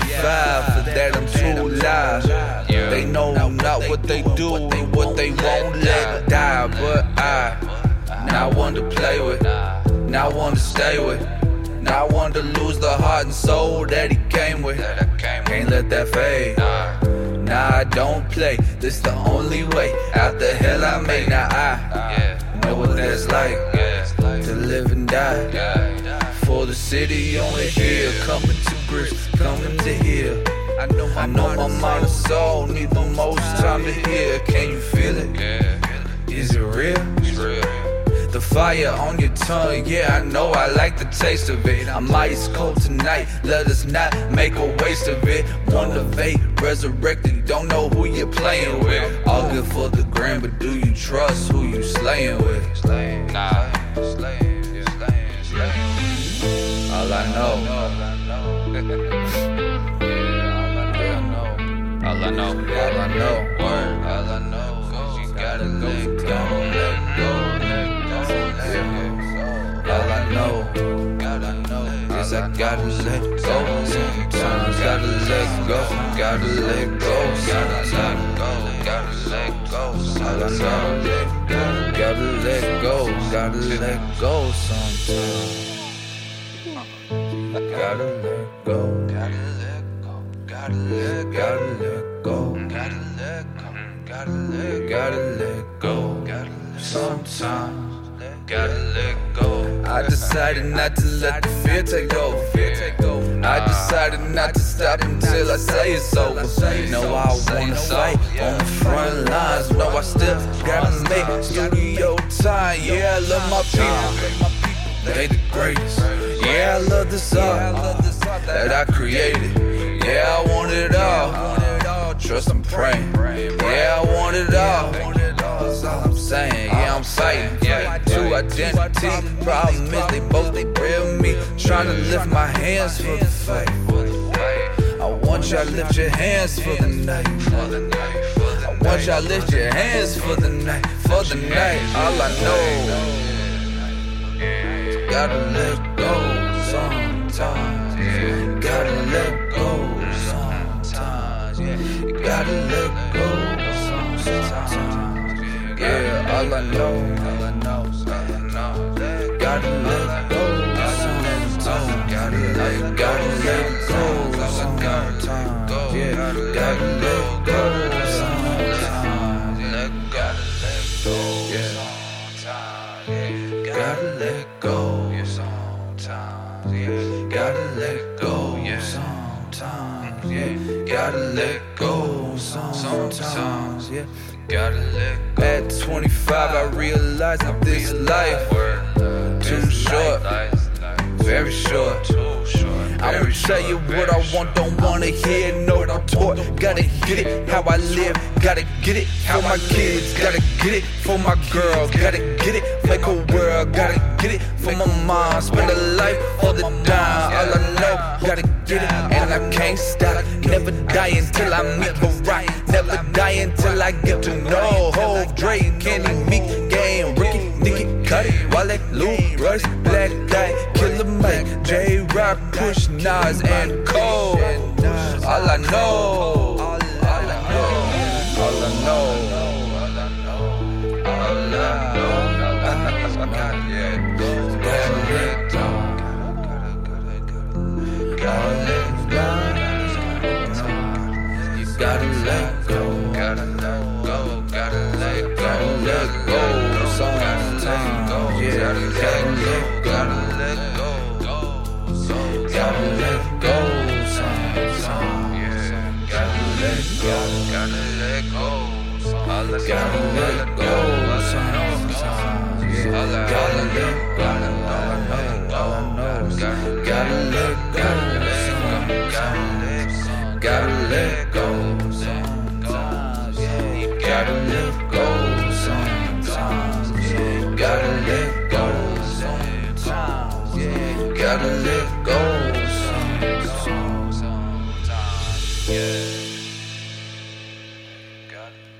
of five. For that, I'm too alive. They know not what they do and what they won't let die. But I, now one to play with, now one to stay with. Now one to lose the heart and soul that he came with. Can't let that fade. Nah, I don't play. This the only way out the hell I made. Now I know what that's like to live and die. For the city only here, coming to grips, coming to heal. I know my, I know my mind and soul need the most time to hear. Can you feel it? Yeah. Is it real? It's Real the fire on your tongue, yeah, I know I like the taste of it. I'm ice cold tonight, let us not make a waste of it. One of eight, resurrected, don't know who you're playing with. All good for the gram, but do you trust who you slaying with? All I know, All I know. word. All I know. You gotta let go, gotta let go, let go, let go. All I know. Gotta know. Is I gotta let go sometimes. Gotta let go. Gotta let go. Gotta let go. Gotta let go. All I know. Gotta let go. Gotta let go sometimes. Gotta let go. Gotta let go. Gotta let. Gotta let go. Gotta let go. Gotta let. Gotta let go. Gotta let sometimes. Gotta let go. I decided not to let the fear take over. Fear take over. I decided not to stop until I say it's over. No, I wanna fight on the front lines. No, I still gotta make studio time. Yeah, I love my people. They the greatest. Yeah, I love this art that I created. Yeah, I want it all. Trust I'm praying. Yeah, I want it all. That's all I'm saying. Yeah, I'm fighting. Yeah, two identity. Problem is they both they real me. Trying to lift my hands for the fight. I want y'all lift your hands for the night. I want y'all lift your hands for the night. For the night. All I know. Gotta let go sometimes. Yeah. Gotta let go sometimes. You gotta let go sometimes. Yeah, all I know, all I know, all I know. Gotta let go sometimes. Gotta let, go sometimes. Gotta let go sometimes. Gotta let go. Yeah. Gotta let go sometimes. Yeah. Gotta let go yeah. sometimes. Yeah. Gotta let go sometimes. Yeah. Gotta let go. At 25, I realized that this life too short, very short. Too short. I'ma tell you what I want, don't wanna hear no retort. Gotta get it how I live, gotta get it for my kids, gotta get it for my girl, gotta get it, make a world, gotta get it for my mom. Spend a life for the dime, all I know, gotta get it, and I can't stop. Never die until I meet her right, never die until I get to know Hove, Drake, Kenny, Meek, Game, Ricky, Nicky, Cudi, Wale, Lou, Rush, Black Guy, Jay Rock, Push, Nas, and Cole. All I know, all I know, all I know, all I know. Gotta let go, gotta let go. Gotta let go, let go. Sometimes, yeah, gotta let go, gotta let go, gotta let go. Gotta let go sometimes. Gotta let go. Gotta let go gotta let go. Gotta let go God.